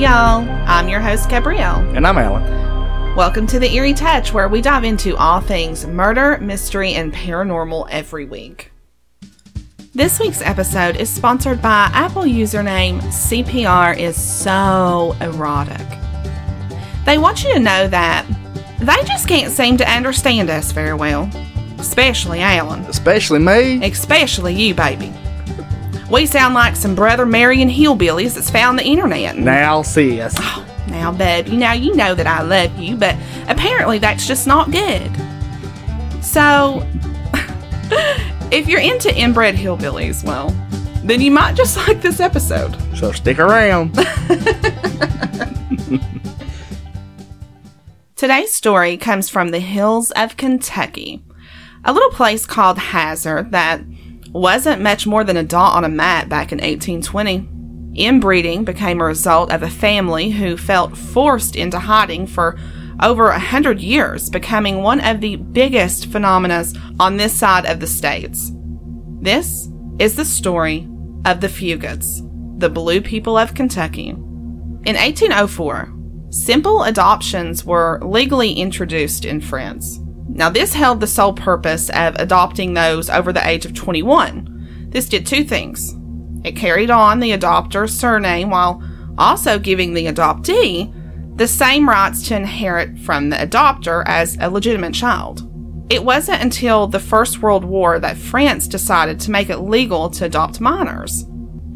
Y'all, I'm your host Gabrielle. And I'm Alan. Welcome to the Eerie Touch, where we dive into all things murder, mystery, and paranormal every week. This week's episode is sponsored by Apple username CPR is so erotic. They want you to know that they just can't seem to understand us very well, especially Alan, Especially me. especially you, baby. We sound like some brother marrying hillbillies that's found the internet. Now see us. Oh, now, babe, you know you know that I love you, but apparently that's just not good. So, if you're into inbred hillbillies, well, then you might just like this episode. So stick around. Today's story comes from the hills of Kentucky, a little place called Hazard that wasn't much more than a dot on a map back in 1820. Inbreeding became a result of a family who felt forced into hiding for over a hundred years, becoming one of the biggest phenomena on this side of the states. This is the story of the Fugates, the Blue People of Kentucky. In 1804, simple adoptions were legally introduced in France. Now, this held the sole purpose of adopting those over the age of 21. This did two things it carried on the adopter's surname while also giving the adoptee the same rights to inherit from the adopter as a legitimate child. It wasn't until the First World War that France decided to make it legal to adopt minors.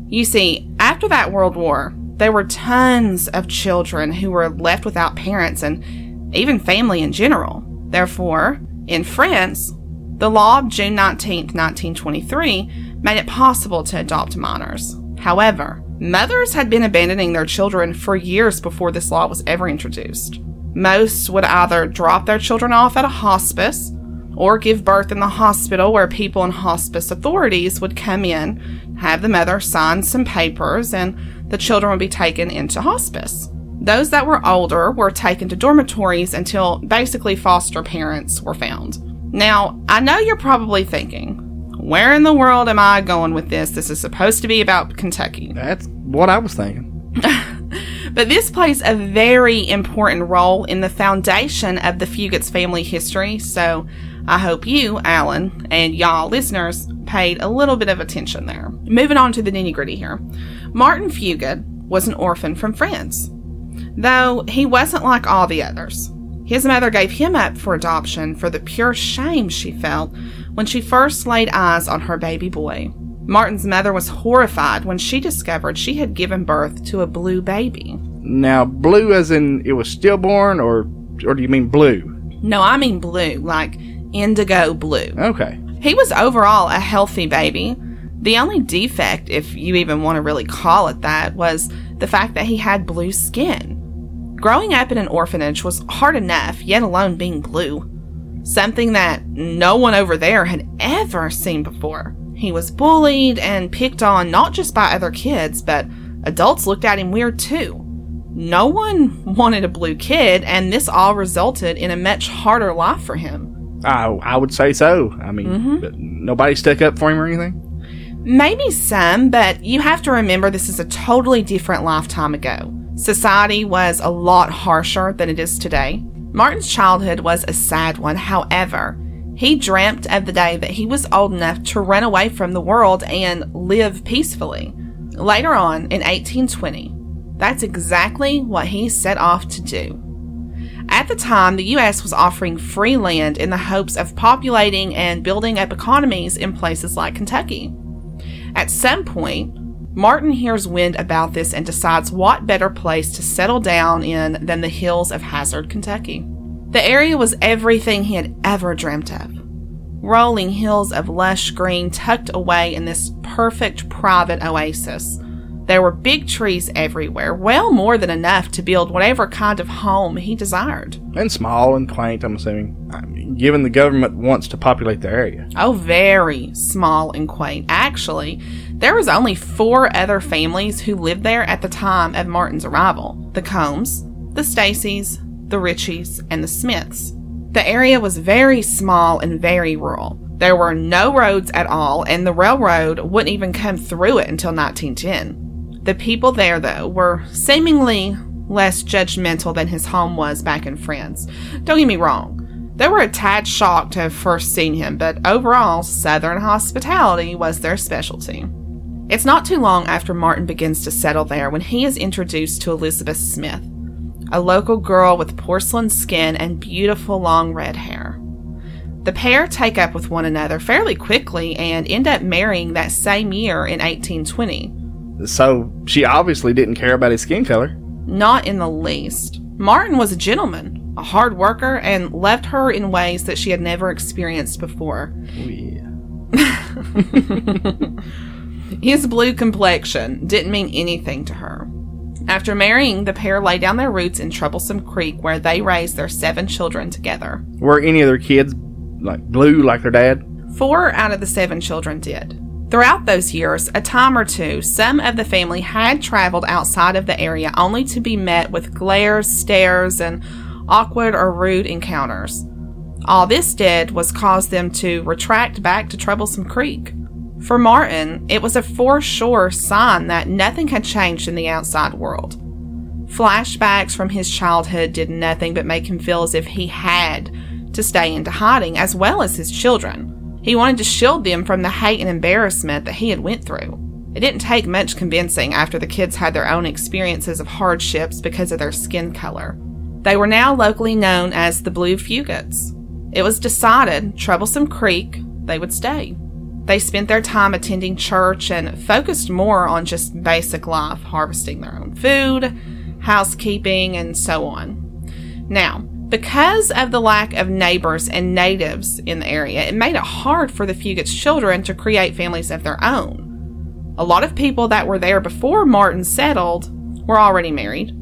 You see, after that World War, there were tons of children who were left without parents and even family in general. Therefore, in France, the law of June 19, 1923, made it possible to adopt minors. However, mothers had been abandoning their children for years before this law was ever introduced. Most would either drop their children off at a hospice or give birth in the hospital where people in hospice authorities would come in, have the mother sign some papers, and the children would be taken into hospice. Those that were older were taken to dormitories until basically foster parents were found. Now, I know you're probably thinking, where in the world am I going with this? This is supposed to be about Kentucky. That's what I was thinking. But this plays a very important role in the foundation of the Fugates family history, so I hope you, Alan, and y'all listeners paid a little bit of attention there. Moving on to the nitty gritty here. Martin Fugate was an orphan from France, though he wasn't like all the others. His mother gave him up for adoption for the pure shame she felt when she first laid eyes on her baby boy. Martin's mother was horrified when she discovered she had given birth to a blue baby. Now, blue as in it was stillborn, or or do you mean blue? No, I mean blue, like indigo blue. Okay. He was overall a healthy baby. The only defect, if you even want to really call it that, was the fact that he had blue skin. Growing up in an orphanage was hard enough, yet alone being blue. Something that no one over there had ever seen before. He was bullied and picked on not just by other kids, but adults looked at him weird too. No one wanted a blue kid, and this all resulted in a much harder life for him. I I would say so. I mean, mm-hmm. but nobody stuck up for him or anything. Maybe some, but you have to remember this is a totally different lifetime ago. Society was a lot harsher than it is today. Martin's childhood was a sad one, however. He dreamt of the day that he was old enough to run away from the world and live peacefully. Later on, in 1820, that's exactly what he set off to do. At the time, the US was offering free land in the hopes of populating and building up economies in places like Kentucky. At some point, Martin hears wind about this and decides what better place to settle down in than the hills of Hazard, Kentucky. The area was everything he had ever dreamt of. Rolling hills of lush green tucked away in this perfect private oasis. There were big trees everywhere, well more than enough to build whatever kind of home he desired. And small and quaint, I'm assuming. I mean, given the government wants to populate the area. Oh, very small and quaint. Actually, there was only four other families who lived there at the time of Martin's arrival the Combs, the Stacys, the Ritchies, and the Smiths. The area was very small and very rural. There were no roads at all, and the railroad wouldn't even come through it until 1910. The people there, though, were seemingly less judgmental than his home was back in France. Don't get me wrong. They were a tad shocked to have first seen him, but overall, Southern hospitality was their specialty. It's not too long after Martin begins to settle there when he is introduced to Elizabeth Smith, a local girl with porcelain skin and beautiful long red hair. The pair take up with one another fairly quickly and end up marrying that same year in 1820. So she obviously didn't care about his skin color. Not in the least. Martin was a gentleman, a hard worker, and loved her in ways that she had never experienced before. Oh, yeah. His blue complexion didn't mean anything to her. After marrying, the pair lay down their roots in Troublesome Creek, where they raised their seven children together. Were any of their kids like blue like their dad? Four out of the seven children did. Throughout those years, a time or two, some of the family had traveled outside of the area only to be met with glares, stares, and awkward or rude encounters. All this did was cause them to retract back to Troublesome Creek. For Martin, it was a for sure sign that nothing had changed in the outside world. Flashbacks from his childhood did nothing but make him feel as if he had to stay into hiding, as well as his children. He wanted to shield them from the hate and embarrassment that he had went through. It didn't take much convincing after the kids had their own experiences of hardships because of their skin color. They were now locally known as the Blue Fugates. It was decided Troublesome Creek they would stay. They spent their time attending church and focused more on just basic life, harvesting their own food, housekeeping, and so on. Now, because of the lack of neighbors and natives in the area, it made it hard for the Fugates' children to create families of their own. A lot of people that were there before Martin settled were already married.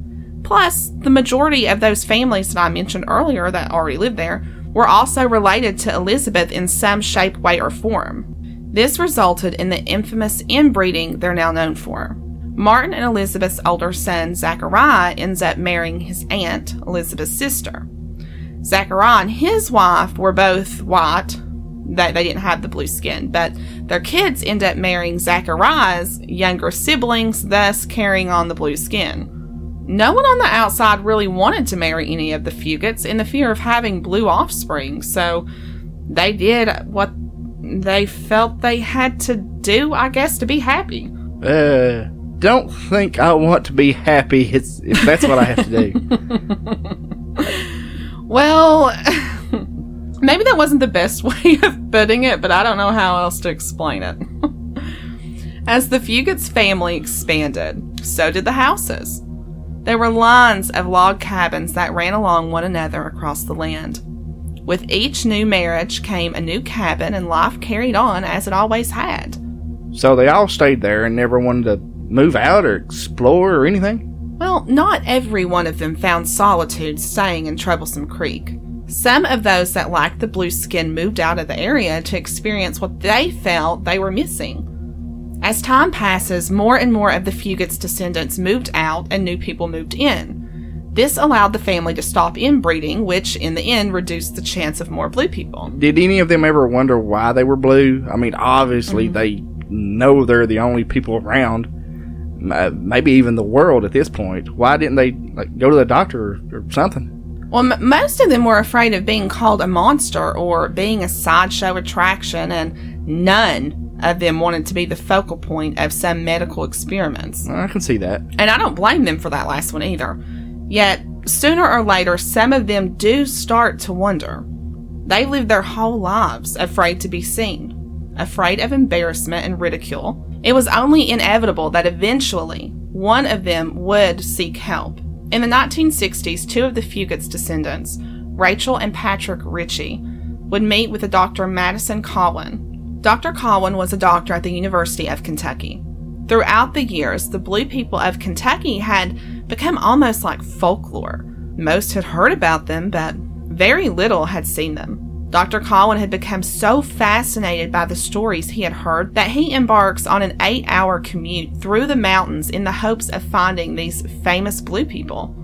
Plus, the majority of those families that I mentioned earlier that already lived there were also related to Elizabeth in some shape, way, or form. This resulted in the infamous inbreeding they're now known for. Martin and Elizabeth's older son, Zachariah, ends up marrying his aunt, Elizabeth's sister. Zachariah and his wife were both white. They, they didn't have the blue skin, but their kids end up marrying Zachariah's younger siblings, thus carrying on the blue skin. No one on the outside really wanted to marry any of the Fugates in the fear of having blue offspring, so they did what they felt they had to do, I guess, to be happy. Uh, don't think I want to be happy it's, if that's what I have to do. Well, maybe that wasn't the best way of putting it, but I don't know how else to explain it. As the Fugates family expanded, so did the houses. There were lines of log cabins that ran along one another across the land. With each new marriage came a new cabin, and life carried on as it always had. So they all stayed there and never wanted to move out or explore or anything? Well, not every one of them found solitude staying in Troublesome Creek. Some of those that lacked the blue skin moved out of the area to experience what they felt they were missing. As time passes, more and more of the Fugates' descendants moved out and new people moved in. This allowed the family to stop inbreeding, which in the end reduced the chance of more blue people. Did any of them ever wonder why they were blue? I mean, obviously mm-hmm. they know they're the only people around, uh, maybe even the world at this point. Why didn't they like go to the doctor or, or something? Well, m- most of them were afraid of being called a monster or being a sideshow attraction, and none of them wanted to be the focal point of some medical experiments. I can see that. And I don't blame them for that last one either. Yet, sooner or later, some of them do start to wonder. They live their whole lives afraid to be seen, afraid of embarrassment and ridicule. It was only inevitable that eventually one of them would seek help. In the 1960s, two of the Fugates' descendants, Rachel and Patrick Ritchie, would meet with a Dr. Madison Cawein. Dr. Cawein was a doctor at the University of Kentucky. Throughout the years, the blue people of Kentucky had become almost like folklore. Most had heard about them, but very little had seen them. Dr. Cawein had become so fascinated by the stories he had heard that he embarks on an eight hour commute through the mountains in the hopes of finding these famous blue people.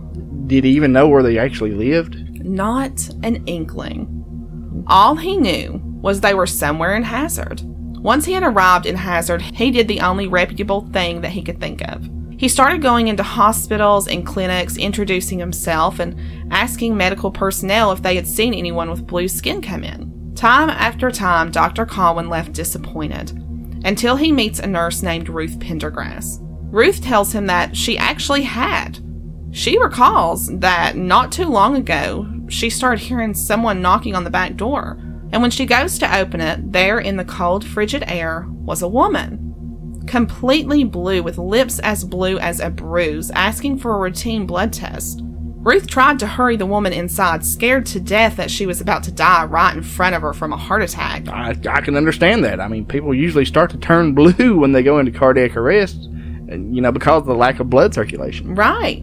Did he even know where they actually lived? Not an inkling. All he knew was they were somewhere in Hazard. Once he had arrived in Hazard, he did the only reputable thing that he could think of. He started going into hospitals and clinics, introducing himself and asking medical personnel if they had seen anyone with blue skin come in. Time after time, Dr. Cawein left disappointed until he meets a nurse named Ruth Pendergrass. Ruth tells him that she actually had. She recalls that not too long ago, she started hearing someone knocking on the back door, and when she goes to open it, there in the cold, frigid air was a woman completely blue with lips as blue as a bruise, asking for a routine blood test. Ruth tried to hurry the woman inside, scared to death that she was about to die right in front of her from a heart attack. I, I can understand that. I mean, people usually start to turn blue when they go into cardiac arrest, and, you know, because of the lack of blood circulation. Right.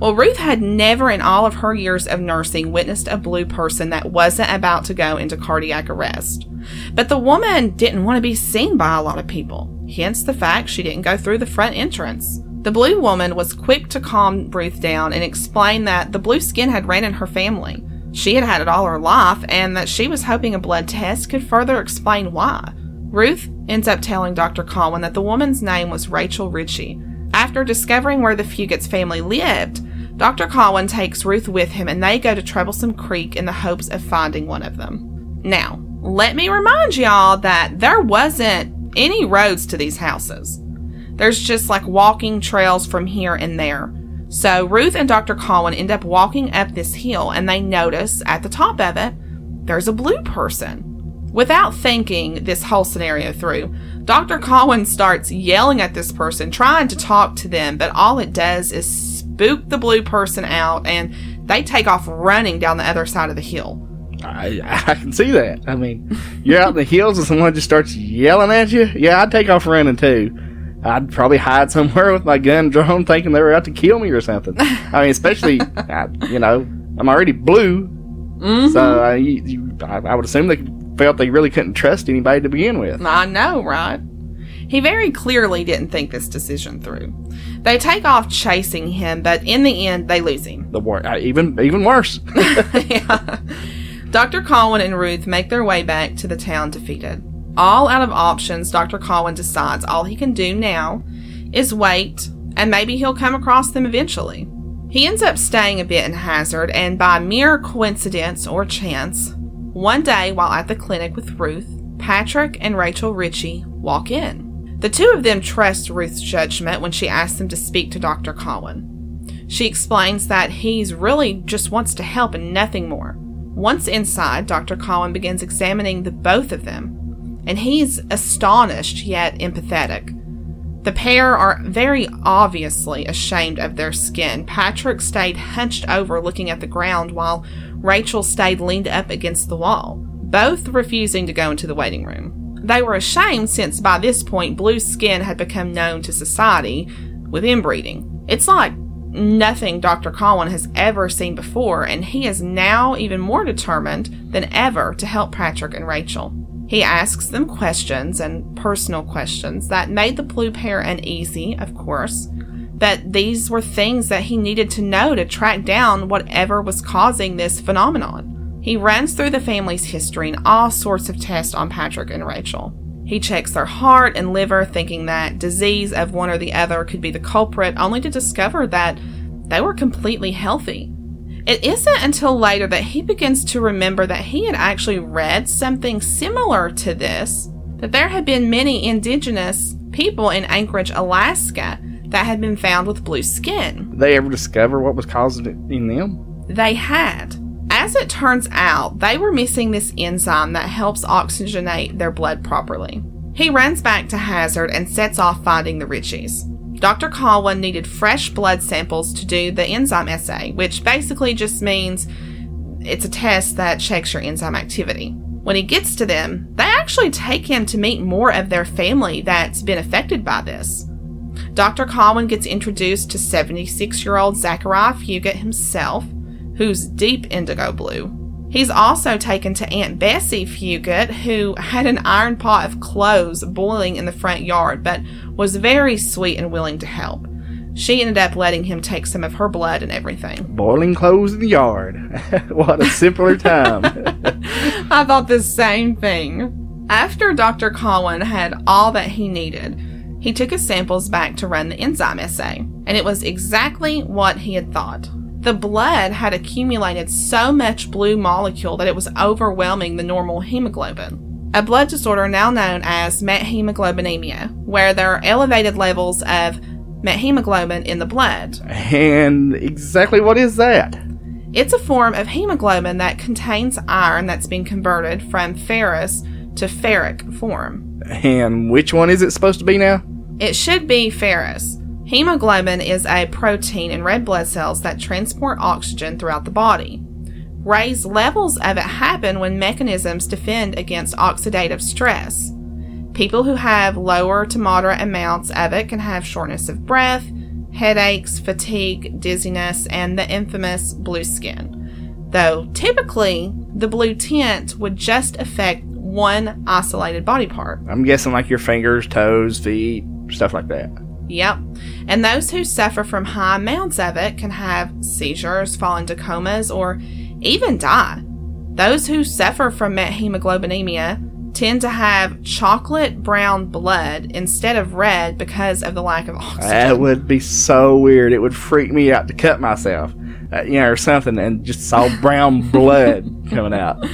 Well, Ruth had never in all of her years of nursing witnessed a blue person that wasn't about to go into cardiac arrest. But the woman didn't want to be seen by a lot of people, hence the fact she didn't go through the front entrance. The blue woman was quick to calm Ruth down and explain that the blue skin had ran in her family. She had had it all her life and that she was hoping a blood test could further explain why. Ruth ends up telling Dr. Cawein that the woman's name was Rachel Ritchie. After discovering where the Fugates family lived, Dr. Cawein takes Ruth with him and they go to Troublesome Creek in the hopes of finding one of them. Now, let me remind y'all that there wasn't any roads to these houses. There's just like walking trails from here and there. So Ruth and Dr. Cawein end up walking up this hill and they notice at the top of it, there's a blue person. Without thinking this whole scenario through, Dr. Cawein starts yelling at this person, trying to talk to them, but all it does is spook the blue person out, and they take off running down the other side of the hill. I, I can see that. I mean, you're out in the hills and someone just starts yelling at you. Yeah, I'd take off running too. I'd probably hide somewhere with my gun drawn, thinking they were out to kill me or something. I mean, especially, I, you know, I'm already blue, Mm-hmm. so I, you, I, I would assume they felt they really couldn't trust anybody to begin with. I know, right? He very clearly didn't think this decision through. They take off chasing him, but in the end, they lose him. The war, uh, even even worse. yeah. Dr. Cawein and Ruth make their way back to the town defeated. All out of options, Dr. Cawein decides all he can do now is wait, and maybe he'll come across them eventually. He ends up staying a bit in Hazard, and by mere coincidence or chance, one day while at the clinic with Ruth, Patrick and Rachel Ritchie walk in. The two of them trust Ruth's judgment when she asks them to speak to Dr. Cawein. She explains that he's really just wants to help and nothing more. Once inside, Dr. Cawein begins examining the both of them, and he's astonished yet empathetic. The pair are very obviously ashamed of their skin. Patrick stayed hunched over looking at the ground while Rachel stayed leaned up against the wall, both refusing to go into the waiting room. They were ashamed since by this point blue skin had become known to society with inbreeding. It's like nothing Dr. Cawein has ever seen before, and he is now even more determined than ever to help Patrick and Rachel. He asks them questions and personal questions that made the blue pair uneasy, of course, but these were things that he needed to know to track down whatever was causing this phenomenon. He runs through the family's history and all sorts of tests on Patrick and Rachel. He checks their heart and liver, thinking that disease of one or the other could be the culprit, only to discover that they were completely healthy. It isn't until later that he begins to remember that he had actually read something similar to this that there had been many indigenous people in Anchorage, Alaska that had been found with blue skin. Did they ever discover what was causing it in them? They had. As it turns out, they were missing this enzyme that helps oxygenate their blood properly. He runs back to Hazard and sets off finding the Ritchies. Dr. Cawein needed fresh blood samples to do the enzyme assay, which basically just means it's a test that checks your enzyme activity. When he gets to them, they actually take him to meet more of their family that's been affected by this. Dr. Cawein gets introduced to 76 year old Zachariah Fugate himself, who's deep indigo blue. He's also taken to Aunt Bessie Fugate, who had an iron pot of clothes boiling in the front yard, but was very sweet and willing to help. She ended up letting him take some of her blood and everything. Boiling clothes in the yard. what a simpler time. I thought the same thing. After Dr. Cawein had all that he needed, He took his samples back to run the enzyme assay, and it was exactly what he had thought. The blood had accumulated so much blue molecule that it was overwhelming the normal hemoglobin. A blood disorder now known as methemoglobinemia, where there are elevated levels of methemoglobin in the blood. And exactly what is that? It's a form of hemoglobin that contains iron that's been converted from ferrous to ferric form. And which one is it supposed to be now? It should be ferrous. Hemoglobin is a protein in red blood cells that transport oxygen throughout the body. Raised levels of it happen when mechanisms defend against oxidative stress. People who have lower to moderate amounts of it can have shortness of breath, headaches, fatigue, dizziness, and the infamous blue skin. Though typically, the blue tint would just affect one isolated body part. I'm guessing like your fingers, toes, feet, stuff like that. Yep. And those who suffer from high amounts of it can have seizures, fall into comas, or even die. Those who suffer from methemoglobinemia tend to have chocolate brown blood instead of red because of the lack of oxygen. That would be so weird. It would freak me out to cut myself, uh, you know, or something, and just saw brown blood coming out.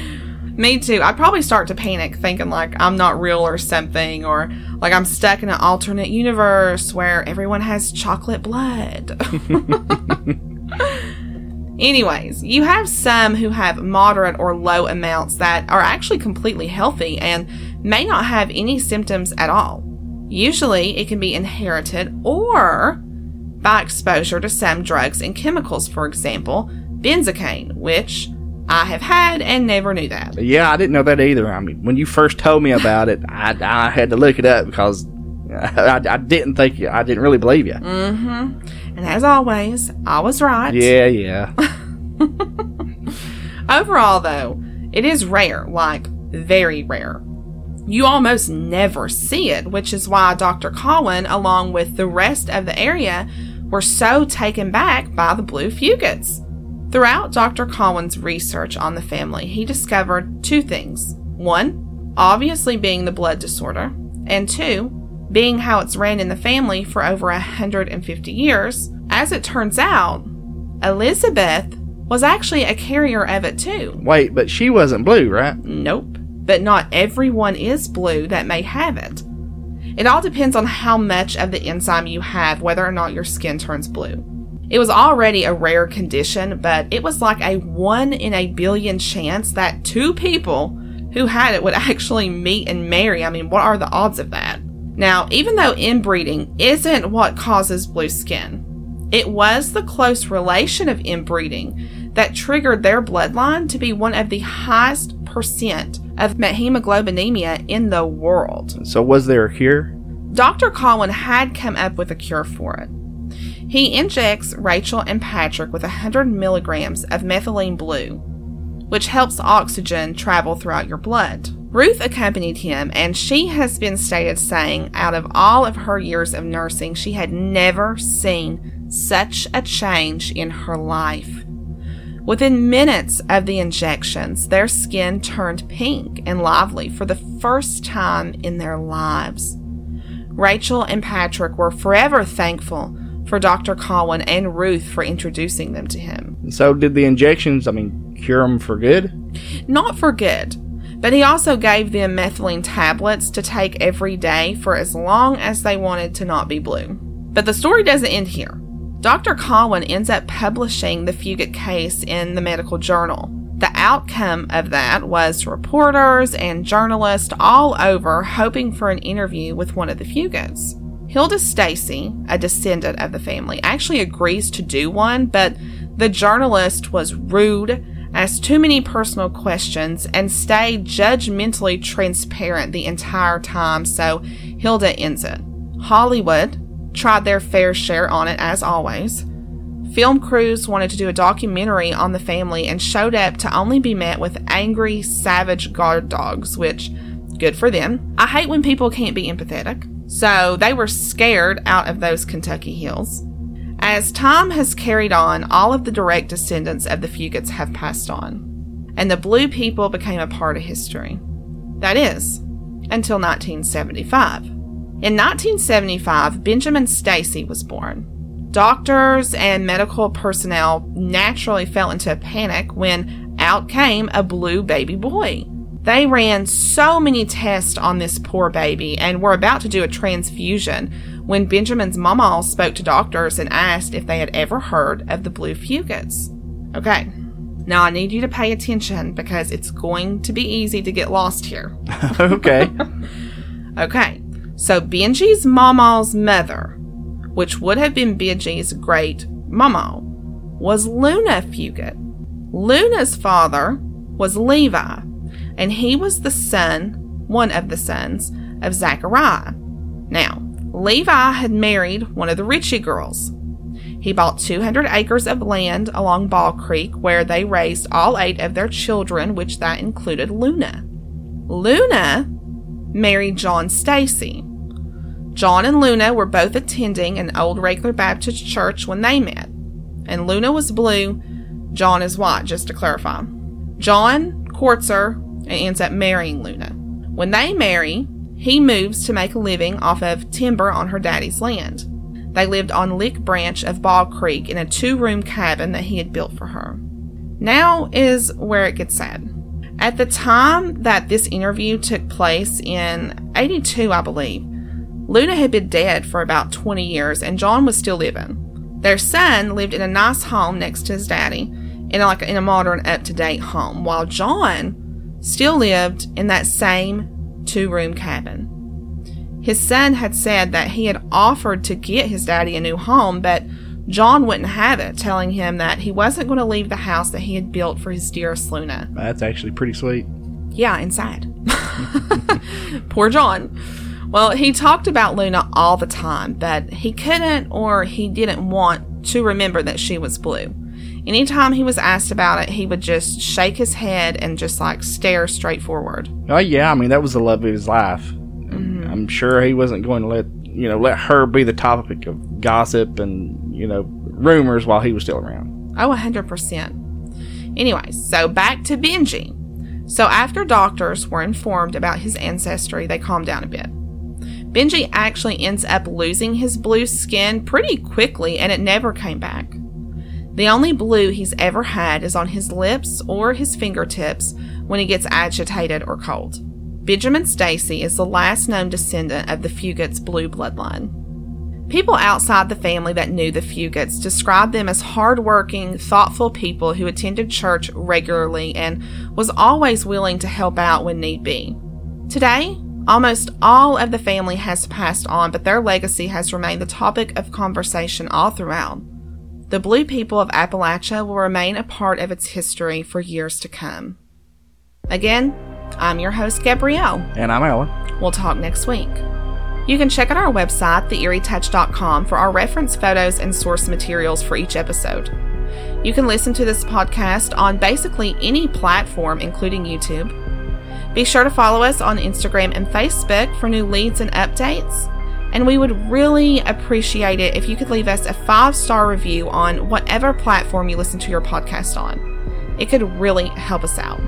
Me too. I'd probably start to panic thinking like I'm not real or something, or like I'm stuck in an alternate universe where everyone has chocolate blood. Anyways, you have some who have moderate or low amounts that are actually completely healthy and may not have any symptoms at all. Usually, it can be inherited or by exposure to some drugs and chemicals, for example, benzocaine, which I have had and never knew that. Yeah, I didn't know that either. I mean, when you first told me about it, I, I had to look it up because I, I didn't think you, I didn't really believe you. Mm-hmm. And as always, I was right. Yeah, yeah. Overall, though, it is rare, like very rare. You almost never see it, which is why Dr. Cawein, along with the rest of the area, were so taken back by the blue fugates. Throughout Dr. Cawein's research on the family, he discovered two things. One, obviously being the blood disorder, and two, being how it's ran in the family for over 150 years. As it turns out, Elizabeth was actually a carrier of it too. Wait, but she wasn't blue, right? Nope. But not everyone is blue that may have it. It all depends on how much of the enzyme you have, whether or not your skin turns blue. It was already a rare condition, but it was like a one in a billion chance that two people who had it would actually meet and marry. I mean, what are the odds of that? Now, even though inbreeding isn't what causes blue skin, it was the close relation of inbreeding that triggered their bloodline to be one of the highest percent of methemoglobinemia in the world. So, was there a cure? Dr. Cawein had come up with a cure for it. He injects Rachel and Patrick with 100 milligrams of methylene blue, which helps oxygen travel throughout your blood. Ruth accompanied him, and she has been stated saying, out of all of her years of nursing, she had never seen such a change in her life. Within minutes of the injections, their skin turned pink and lively for the first time in their lives. Rachel and Patrick were forever thankful for Dr. Cawein and Ruth for introducing them to him. So, did the injections, I mean, cure them for good? Not for good, but he also gave them methylene tablets to take every day for as long as they wanted to not be blue. But the story doesn't end here. Dr. Cawein ends up publishing the Fugate case in the medical journal. The outcome of that was reporters and journalists all over hoping for an interview with one of the Fugates. Hilda Stacy, a descendant of the family, actually agrees to do one, but the journalist was rude, asked too many personal questions, and stayed judgmentally transparent the entire time, so Hilda ends it. Hollywood tried their fair share on it, as always. Film crews wanted to do a documentary on the family and showed up to only be met with angry, savage guard dogs, which, good for them. I hate when people can't be empathetic. So they were scared out of those Kentucky hills. As time has carried on, all of the direct descendants of the Fugates have passed on, and the blue people became a part of history. That is, until 1975. In 1975, Benjamin Stacy was born. Doctors and medical personnel naturally fell into a panic when out came a blue baby boy. They ran so many tests on this poor baby and were about to do a transfusion when Benjamin's mama spoke to doctors and asked if they had ever heard of the blue fugates. Okay, now I need you to pay attention because it's going to be easy to get lost here. okay. Okay, so Benji's mama's mother, which would have been Benji's great mama, was Luna Fugate. Luna's father was Levi, and he was the son, one of the sons, of Zachariah. Now, Levi had married one of the Ritchie girls. He bought 200 acres of land along Ball Creek where they raised all eight of their children, which that included Luna. Luna married John Stacy. John and Luna were both attending an old regular Baptist church when they met. And Luna was blue, John is white, just to clarify. John courts her and ends up marrying Luna. When they marry, he moves to make a living off of timber on her daddy's land. They lived on Lick Branch of Ball Creek in a two room cabin that he had built for her. Now is where it gets sad. At the time that this interview took place in 82, I believe, Luna had been dead for about 20 years and John was still living. Their son lived in a nice home next to his daddy, in like in a modern, up to date home, while John still lived in that same two room cabin. His son had said that he had offered to get his daddy a new home, but John wouldn't have it, telling him that he wasn't going to leave the house that he had built for his dearest Luna. That's actually pretty sweet. Yeah, and sad. Poor John. Well, he talked about Luna all the time, but he couldn't or he didn't want to remember that she was blue. Anytime he was asked about it, he would just shake his head and just like stare straight forward. Oh yeah, I mean that was the love of his life. Mm-hmm. I'm sure he wasn't going to let you know let her be the topic of gossip and you know rumors while he was still around. Oh, hundred percent. Anyways, so back to Benji. So after doctors were informed about his ancestry, they calmed down a bit. Benji actually ends up losing his blue skin pretty quickly and it never came back. The only blue he's ever had is on his lips or his fingertips when he gets agitated or cold. Benjamin Stacy is the last known descendant of the Fugates blue bloodline. People outside the family that knew the Fugates described them as hardworking, thoughtful people who attended church regularly and was always willing to help out when need be. Today, almost all of the family has passed on, but their legacy has remained the topic of conversation all throughout. The Blue people of Appalachia will remain a part of its history for years to come. Again, I'm your host, Gabrielle. And I'm Alan. We'll talk next week. You can check out our website, theerietouch.com, for our reference photos and source materials for each episode. You can listen to this podcast on basically any platform, including YouTube. Be sure to follow us on Instagram and Facebook for new leads and updates and we would really appreciate it if you could leave us a five star review on whatever platform you listen to your podcast on. It could really help us out.